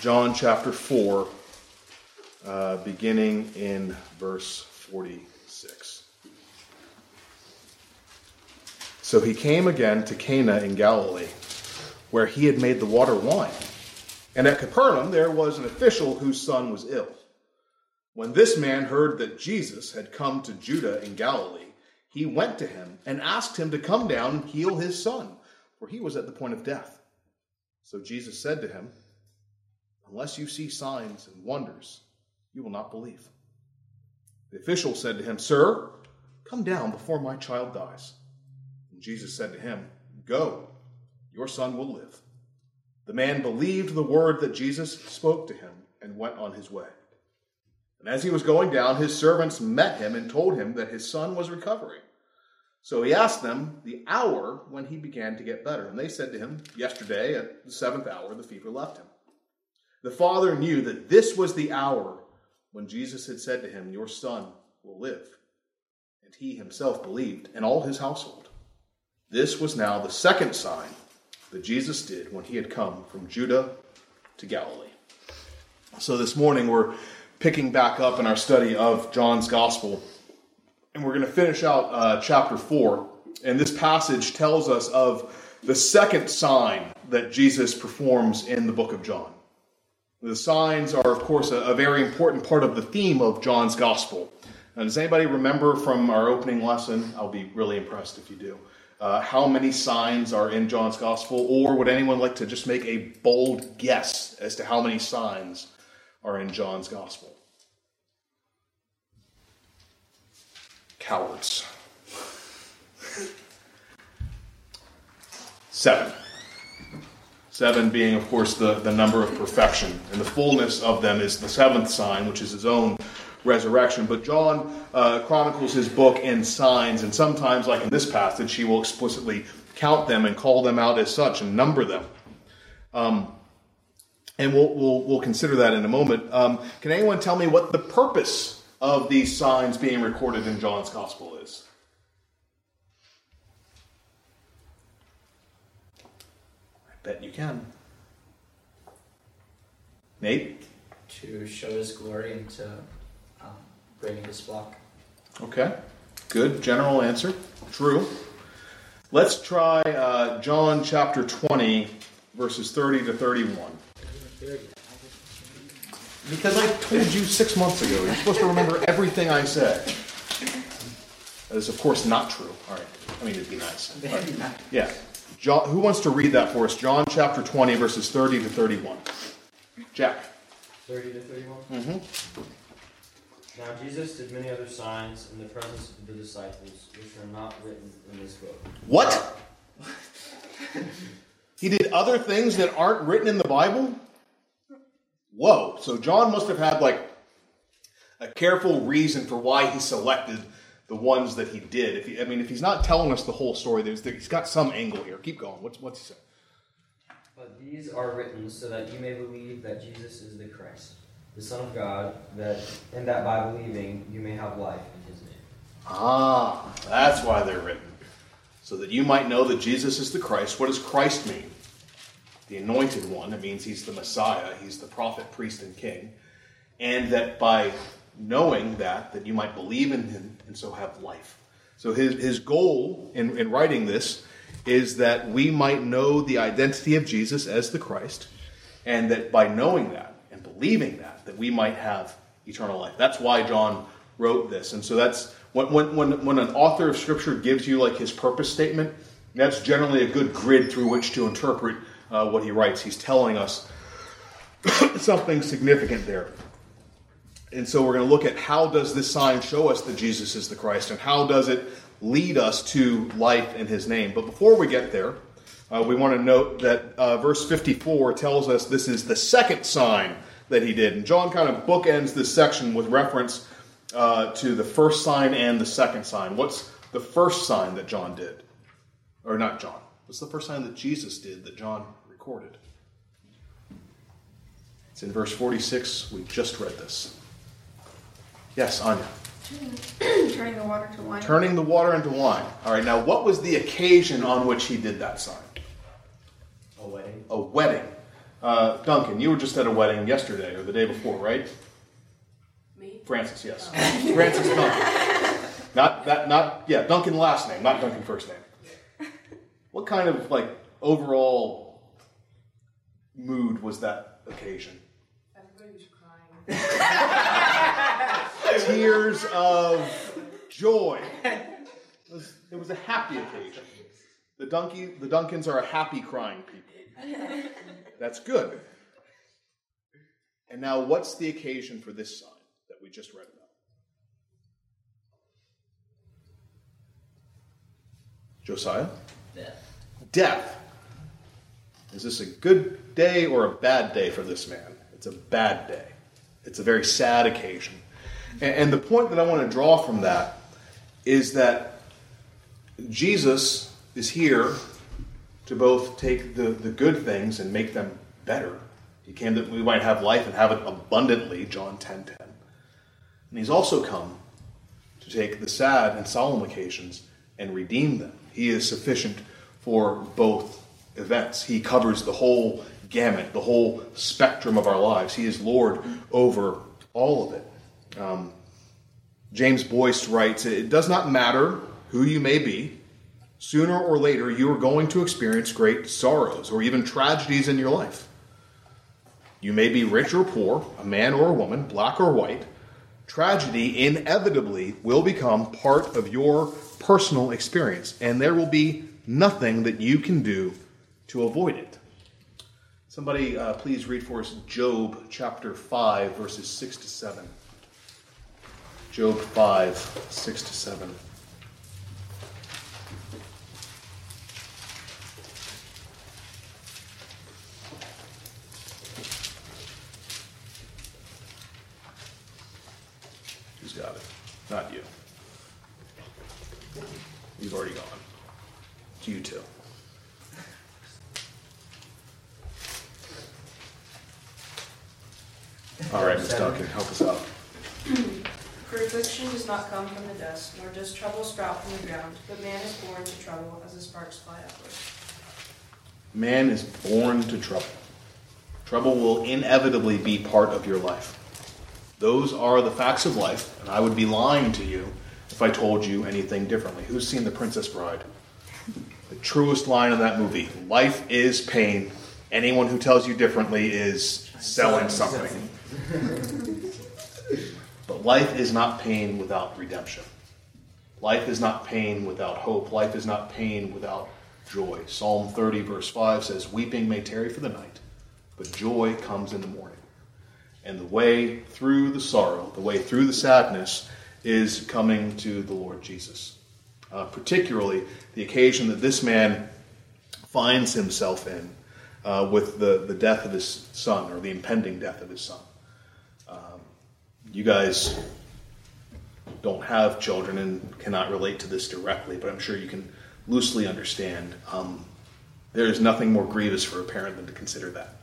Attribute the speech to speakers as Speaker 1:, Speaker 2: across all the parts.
Speaker 1: John chapter 4, uh, beginning in verse 46. So he came again to Cana in Galilee, where he had made the water wine. And at Capernaum there was an official whose son was ill. When this man heard that Jesus had come to Judea in Galilee, he went to him and asked him to come down and heal his son, for he was at the point of death. So Jesus said to him, Unless you see signs and wonders, you will not believe. The official said to him, Sir, come down before my child dies. And Jesus said to him, Go, your son will live. The man believed the word that Jesus spoke to him and went on his way. And as he was going down, his servants met him and told him that his son was recovering. So he asked them the hour when he began to get better. And they said to him, Yesterday at the seventh hour, the fever left him. The father knew that this was the hour when Jesus had said to him, Your son will live. And he himself believed, and all his household. This was now the second sign that Jesus did when he had come from Judea to Galilee. So this morning we're picking back up in our study of John's Gospel, and we're going to finish out uh, chapter 4. And this passage tells us of the second sign that Jesus performs in the book of John. The signs are, of course, a, a very important part of the theme of John's Gospel. Does anybody remember from our opening lesson? I'll be really impressed if you do. Uh, how many signs are in John's Gospel? Or would anyone like to just make a bold guess as to how many signs are in John's Gospel? Cowards. Seven. Seven being, of course, the, the number of perfection. And the fullness of them is the seventh sign, which is his own resurrection. But John uh, chronicles his book in signs, and sometimes, like in this passage, he will explicitly count them and call them out as such and number them. Um, and we'll, we'll, we'll, consider that in a moment. Um, can anyone tell me what the purpose of these signs being recorded in John's Gospel is? Bet you can. Nate?
Speaker 2: To show his glory and to um, bring his flock.
Speaker 1: Okay, good general answer. True. Let's try uh, John chapter 20, verses 30 to 31. Because I told you six months ago, you're supposed to remember everything I said. That is, of course, not true. All right. I mean, it'd be nice. Right. Yeah. John, who wants to read that for us? John chapter 20, verses 30 to 31. Jack.
Speaker 3: 30 to 31?
Speaker 1: Mm-hmm.
Speaker 3: Now Jesus did many other signs in the presence of the disciples, which are not written in this book.
Speaker 1: What? he did other things that aren't written in the Bible? Whoa. So John must have had like a careful reason for why he selected the ones that he did. If he, I mean, if he's not telling us the whole story, there's, he's got some angle here. Keep going. What's what's he say?
Speaker 3: But these are written so that you may believe that Jesus is the Christ, the Son of God, that and that by believing you may have life in His name.
Speaker 1: Ah, that's why they're written, so that you might know that Jesus is the Christ. What does Christ mean? The anointed one. It means he's the Messiah. He's the prophet, priest, and king, and that by knowing that, that you might believe in him and so have life. So his, his goal in, in writing this is that we might know the identity of Jesus as the Christ, and that by knowing that and believing that, that we might have eternal life. That's why John wrote this. And so that's when, when, when an author of Scripture gives you like his purpose statement, that's generally a good grid through which to interpret uh, what he writes. He's telling us something significant there. And so we're going to look at how does this sign show us that Jesus is the Christ and how does it lead us to life in his name. But before we get there, uh, we want to note that uh, verse 54 tells us this is the second sign that he did. And John kind of bookends this section with reference uh, to the first sign and the second sign. What's the first sign that John did? Or not John. What's the first sign that Jesus did that John recorded? It's in verse 46. We just read this. Yes, Anya.
Speaker 4: Turning the water to wine.
Speaker 1: Turning the water into wine. All right, now what was the occasion on which he did that sign?
Speaker 3: A wedding.
Speaker 1: A wedding. Uh, Duncan, you were just at a wedding yesterday or the day before, right?
Speaker 5: Me?
Speaker 1: Francis, yes. Francis Duncan. Not that. Not yeah. Duncan last name, not Duncan first name. What kind of like overall mood was that occasion?
Speaker 5: Everybody was crying.
Speaker 1: Tears of joy. It was, it was a happy occasion. The Dunky, the Duncans are a happy crying people. That's good. And now, what's the occasion for this sign that we just read about? Josiah?
Speaker 2: Death.
Speaker 1: Death. Is this a good day or a bad day for this man? It's a bad day. It's a very sad occasion. And, and the point that I want to draw from that is that Jesus is here to both take the, the good things and make them better. He came that we might have life and have it abundantly, John 10 10. And he's also come to take the sad and solemn occasions and redeem them. He is sufficient for both events. He covers the whole gamut, the whole spectrum of our lives. He is Lord over all of it. Um, James Boice writes It does not matter who you may be, sooner or later you are going to experience great sorrows or even tragedies in your life. You may be rich or poor, a man or a woman, black or white. Tragedy inevitably will become part of your personal experience, and there will be nothing that you can do to avoid it. Somebody, uh, please read for us Job chapter 5, verses 6 to 7. Job 5, 6 to 7. Who's got it? Not you. You've already gone. It's you two. All right, Ms. Duncan, help us out.
Speaker 5: For affliction does not come from the dust, nor does trouble sprout from the ground, but man is born to trouble as the sparks fly upward.
Speaker 1: Man is born to trouble. Trouble will inevitably be part of your life. Those are the facts of life, and I would be lying to you if I told you anything differently. Who's seen The Princess Bride? The truest line in that movie life is pain. Anyone who tells you differently is selling something. But life is not pain without redemption. Life is not pain without hope. Life is not pain without joy. Psalm 30, verse 5 says, Weeping may tarry for the night, but joy comes in the morning. And the way through the sorrow, the way through the sadness, is coming to the Lord Jesus. Uh, particularly the occasion that this man finds himself in uh, with the, the death of his son, or the impending death of his son. Um, you guys don't have children and cannot relate to this directly, but I'm sure you can loosely understand. Um, there is nothing more grievous for a parent than to consider that.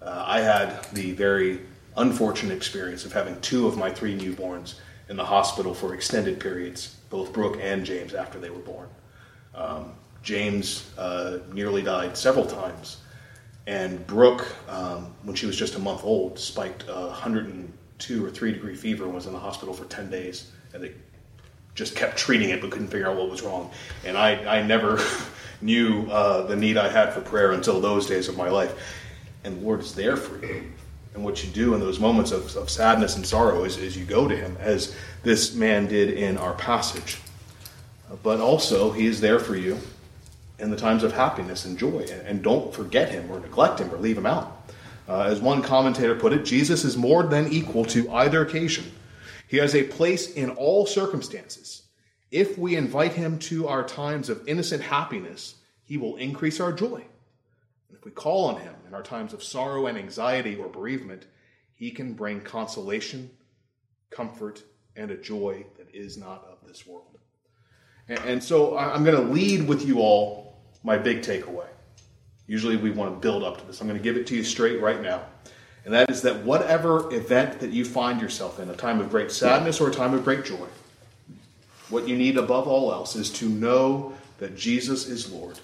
Speaker 1: Uh, I had the very unfortunate experience of having two of my three newborns in the hospital for extended periods, both Brooke and James, after they were born. Um, James uh, nearly died several times, and Brooke, um, when she was just a month old, spiked a 102 or 3 degree fever and was in the hospital for 10 days. And just kept treating it but couldn't figure out what was wrong. And I, I never knew uh, the need I had for prayer until those days of my life. And the Lord is there for you. And what you do in those moments of, of sadness and sorrow is, is you go to Him, as this man did in our passage. But also, He is there for you in the times of happiness and joy. And, and don't forget Him or neglect Him or leave Him out. Uh, as one commentator put it, Jesus is more than equal to either occasion. He has a place in all circumstances. If we invite him to our times of innocent happiness, he will increase our joy. And if we call on him in our times of sorrow and anxiety or bereavement, he can bring consolation, comfort, and a joy that is not of this world. And, and so I'm going to lead with you all my big takeaway. Usually we want to build up to this. I'm going to give it to you straight right now. And that is that whatever event that you find yourself in, a time of great sadness or a time of great joy, what you need above all else is to know that Jesus is Lord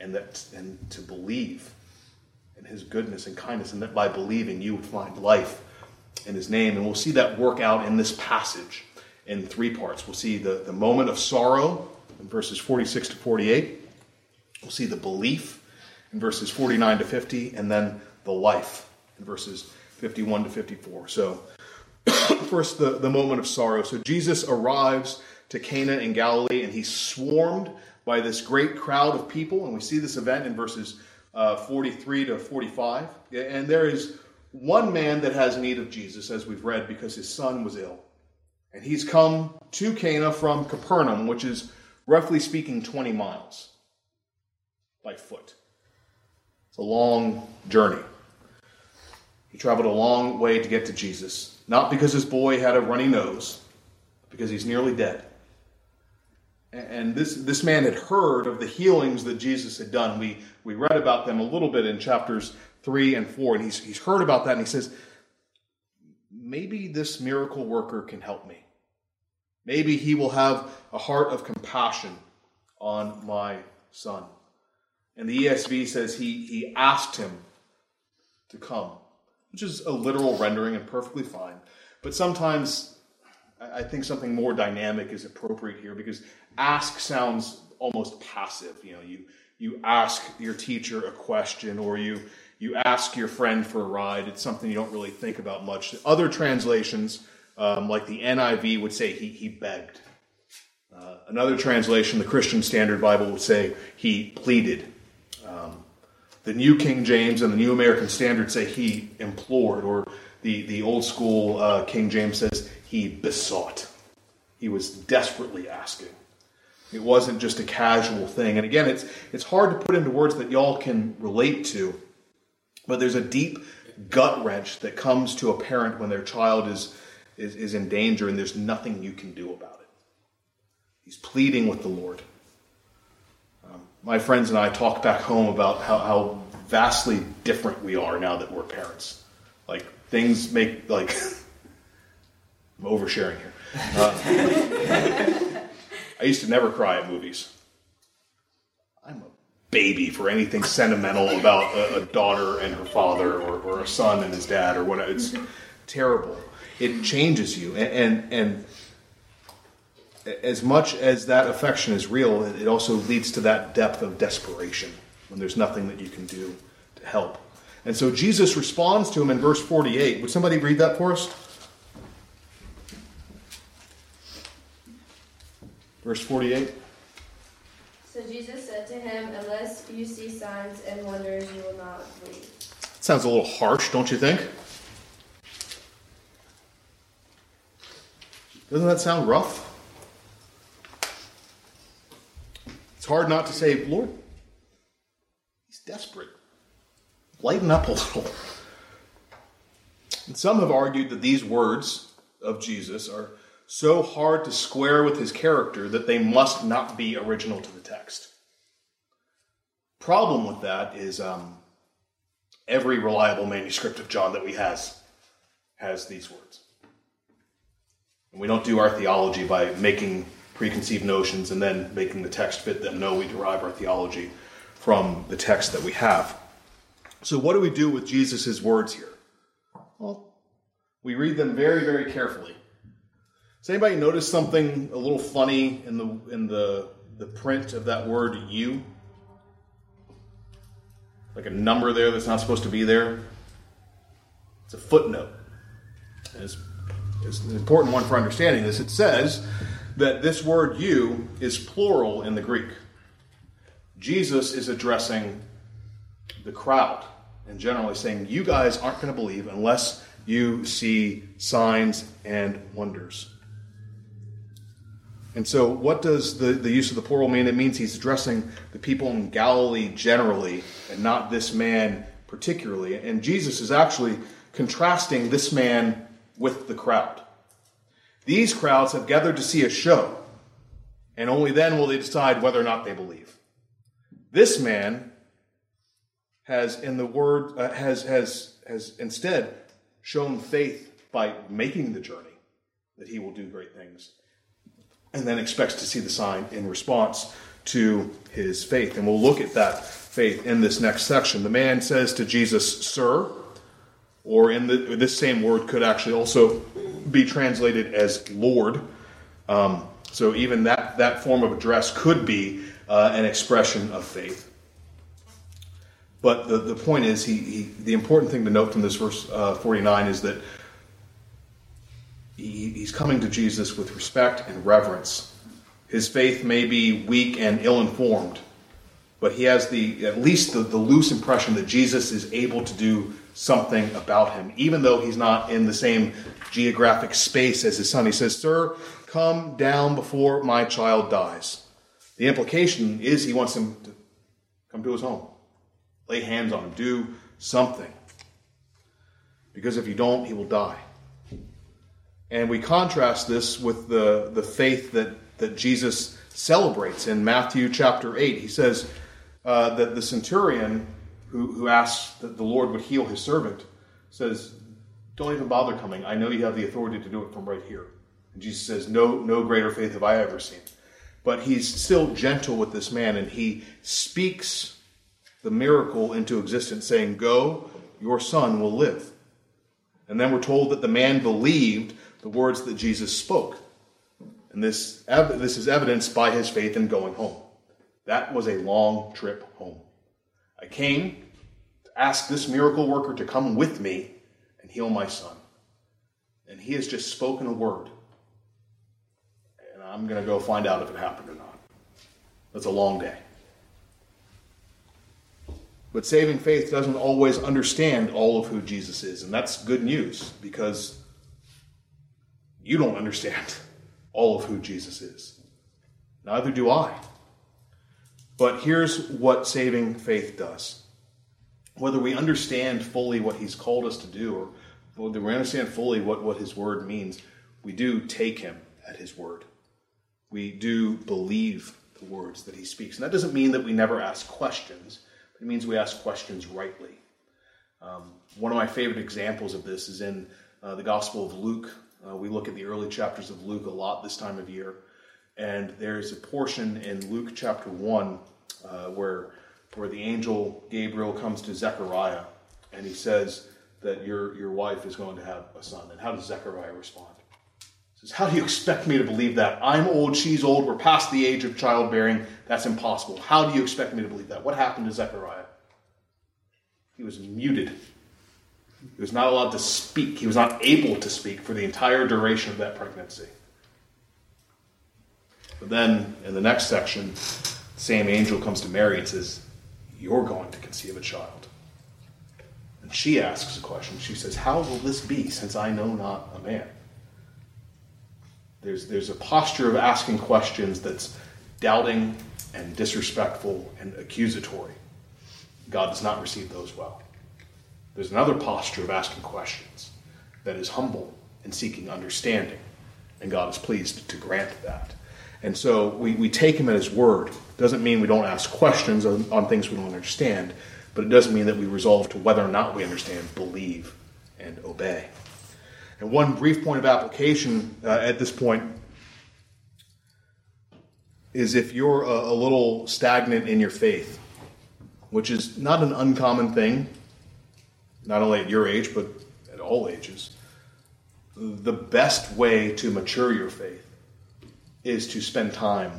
Speaker 1: and that and to believe in his goodness and kindness, and that by believing you would find life in his name. And we'll see that work out in this passage in three parts. We'll see the, the moment of sorrow in verses 46 to 48. We'll see the belief in verses 49 to 50, and then the life in verses 51 to 54. So, first, the, the moment of sorrow. So, Jesus arrives to Cana in Galilee, and he's swarmed by this great crowd of people. And we see this event in verses uh, 43 to 45. And there is one man that has need of Jesus, as we've read, because his son was ill. And he's come to Cana from Capernaum, which is roughly speaking 20 miles by foot. It's a long journey. He traveled a long way to get to Jesus, not because his boy had a runny nose, because he's nearly dead. And this, this man had heard of the healings that Jesus had done. We, we read about them a little bit in chapters 3 and 4, and he's, he's heard about that, and he says, Maybe this miracle worker can help me. Maybe he will have a heart of compassion on my son. And the ESV says he, he asked him to come, which is a literal rendering and perfectly fine. But sometimes I think something more dynamic is appropriate here because ask sounds almost passive. You know, you, you ask your teacher a question or you, you ask your friend for a ride. It's something you don't really think about much. Other translations, um, like the NIV, would say he, he begged. Uh, another translation, the Christian Standard Bible, would say he pleaded. Um, the New King James and the New American Standard say he implored, or the, the old school uh, King James says he besought. He was desperately asking. It wasn't just a casual thing. And again, it's, it's hard to put into words that y'all can relate to, but there's a deep gut wrench that comes to a parent when their child is, is, is in danger and there's nothing you can do about it. He's pleading with the Lord. My friends and I talk back home about how, how vastly different we are now that we're parents. Like, things make, like, I'm oversharing here. Uh, I used to never cry at movies. I'm a baby for anything sentimental about a, a daughter and her father, or, or, a son and his dad, or whatever. It's terrible. It changes you, and, and, and as much as that affection is real, it also leads to that depth of desperation when there's nothing that you can do to help. And so Jesus responds to him in verse 48. Would somebody read that for us? Verse 48.
Speaker 6: So Jesus said to him, Unless you see signs and wonders, you will not believe.
Speaker 1: Sounds a little harsh, don't you think? Doesn't that sound rough? It's hard not to say, Lord, he's desperate. Lighten up a little. And some have argued that these words of Jesus are so hard to square with his character that they must not be original to the text. Problem with that is um, every reliable manuscript of John that we has has these words. And we don't do our theology by making preconceived notions and then making the text fit them. No, we derive our theology from the text that we have. So, what do we do with Jesus' words here? Well, we read them very, very carefully. Does anybody notice something a little funny in the in the the print of that word "you"? Like a number there that's not supposed to be there. It's a footnote. It's, it's an important one for understanding this. It says that this word "you" is plural in the Greek. Jesus is addressing the crowd and generally saying, "You guys aren't going to believe unless you see signs and wonders." And so, what does the, the use of the plural mean? It means he's addressing the people in Galilee generally and not this man particularly. And Jesus is actually contrasting this man with the crowd. These crowds have gathered to see a show, and only then will they decide whether or not they believe. This man has, in the word, uh, has, has, has instead shown faith by making the journey that he will do great things and then expects to see the sign in response to his faith. And we'll look at that faith in this next section. The man says to Jesus, Sir, or in the, this same word could actually also be translated as Lord. Um, so even that, that form of address could be uh, an expression of faith. But the, the point is, he, he, the important thing to note from this verse uh, 49 is that he, he's coming to Jesus with respect and reverence. His faith may be weak and ill informed, but he has the at least the, the loose impression that Jesus is able to do something about him, even though he's not in the same geographic space as his son. He says, Sir, come down before my child dies. The implication is he wants him to come to his home, lay hands on him, do something. Because if you don't, he will die. And we contrast this with the, the faith that, that Jesus celebrates in Matthew chapter 8. He says uh, that the centurion who, who asks that the Lord would heal his servant says, Don't even bother coming. I know you have the authority to do it from right here. And Jesus says, No, no greater faith have I ever seen. But he's still gentle with this man, and he speaks the miracle into existence, saying, Go, your son will live. And then we're told that the man believed the words that Jesus spoke. And this, this is evidenced by his faith in going home. That was a long trip home. I came to ask this miracle worker to come with me and heal my son. And he has just spoken a word. And I'm going to go find out if it happened or not. That's a long day. But saving faith doesn't always understand all of who Jesus is. And that's good news because you don't understand all of who Jesus is. Neither do I. But here's what saving faith does. Whether we understand fully what he's called us to do, or whether we understand fully what, what his word means, we do take him at his word. We do believe the words that he speaks. And that doesn't mean that we never ask questions, it means we ask questions rightly. Um, one of my favorite examples of this is in uh, the Gospel of Luke. Uh, we look at the early chapters of Luke a lot this time of year. And there's a portion in Luke chapter 1 uh, where, where the angel Gabriel comes to Zechariah and he says that your, your wife is going to have a son. And how does Zechariah respond? He says, How do you expect me to believe that? I'm old, she's old, we're past the age of childbearing. That's impossible. How do you expect me to believe that? What happened to Zechariah? He was muted. He was not allowed to speak. He was not able to speak for the entire duration of that pregnancy. But then in the next section, same angel comes to Mary and says, You're going to conceive a child. And she asks a question. She says, How will this be since I know not a man? There's, there's a posture of asking questions that's doubting and disrespectful and accusatory. God does not receive those well. There's another posture of asking questions that is humble and seeking understanding, and God is pleased to grant that. And so we, we take him at his word. Doesn't mean we don't ask questions on, on things we don't understand, but it doesn't mean that we resolve to whether or not we understand, believe, and obey. And one brief point of application uh, at this point is if you're a, a little stagnant in your faith, which is not an uncommon thing, not only at your age, but at all ages, the best way to mature your faith is to spend time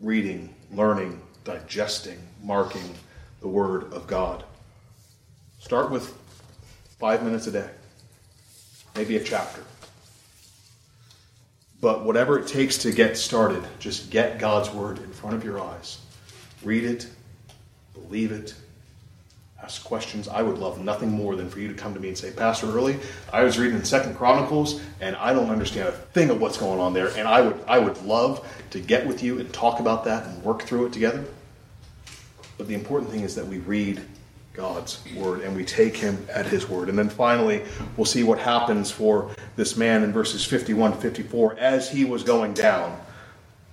Speaker 1: reading, learning, digesting, marking the Word of God. Start with five minutes a day, maybe a chapter. But whatever it takes to get started, just get God's Word in front of your eyes. Read it, believe it, ask questions. I would love nothing more than for you to come to me and say, Pastor Early, I was reading Second Chronicles and I don't understand a thing of what's going on there, and I would I would love to get with you and talk about that and work through it together. But the important thing is that we read God's word and we take him at his word. And then finally, we'll see what happens for this man in verses 51 to 54. As he was going down,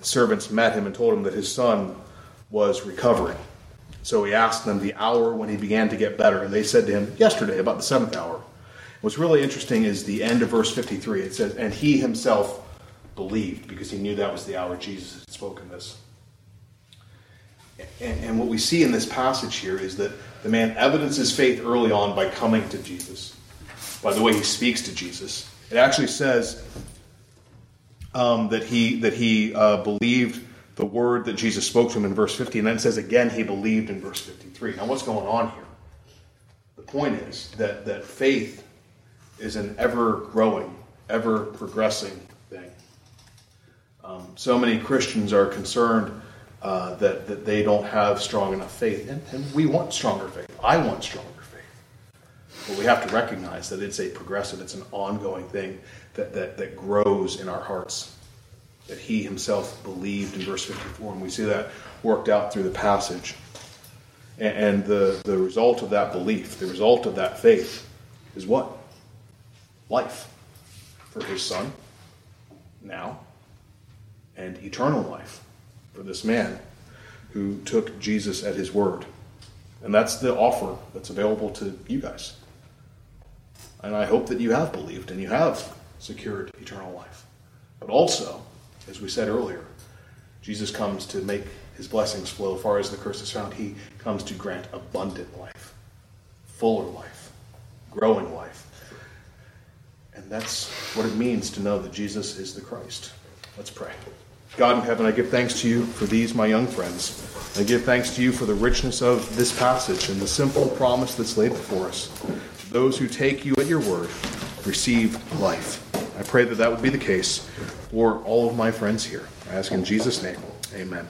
Speaker 1: the servants met him and told him that his son was recovering. So he asked them the hour when he began to get better, and they said to him, Yesterday, about the seventh hour. What's really interesting is the end of verse 53. It says, And he himself believed, because he knew that was the hour Jesus had spoken this. And, and what we see in this passage here is that the man evidences faith early on by coming to Jesus, by the way he speaks to Jesus. It actually says um, that he that he uh, believed the word that Jesus spoke to him in verse 50, and then says again he believed in verse 53. Now, what's going on here? The point is that that faith is an ever growing, ever progressing thing. Um, so many Christians are concerned uh, that, that they don't have strong enough faith. And, and we want stronger faith. I want stronger faith. But we have to recognize that it's a progressive, it's an ongoing thing that, that, that grows in our hearts. That he himself believed in verse 54. And we see that worked out through the passage. And, the, the result of that belief, the result of that faith, is what? Life for his son now and eternal life for this man who took Jesus at his word. And that's the offer that's available to you guys. And I hope that you have believed and you have secured eternal life. But also, as we said earlier, Jesus comes to make his blessings flow far as the curse is found. He comes to grant abundant life, fuller life, growing life. And that's what it means to know that Jesus is the Christ. Let's pray. God in heaven, I give thanks to you for these, my young friends. I give thanks to you for the richness of this passage and the simple promise that's laid before us. Those who take you at your word receive life. I pray that that would be the case for all of my friends here. I ask in Jesus' name, amen.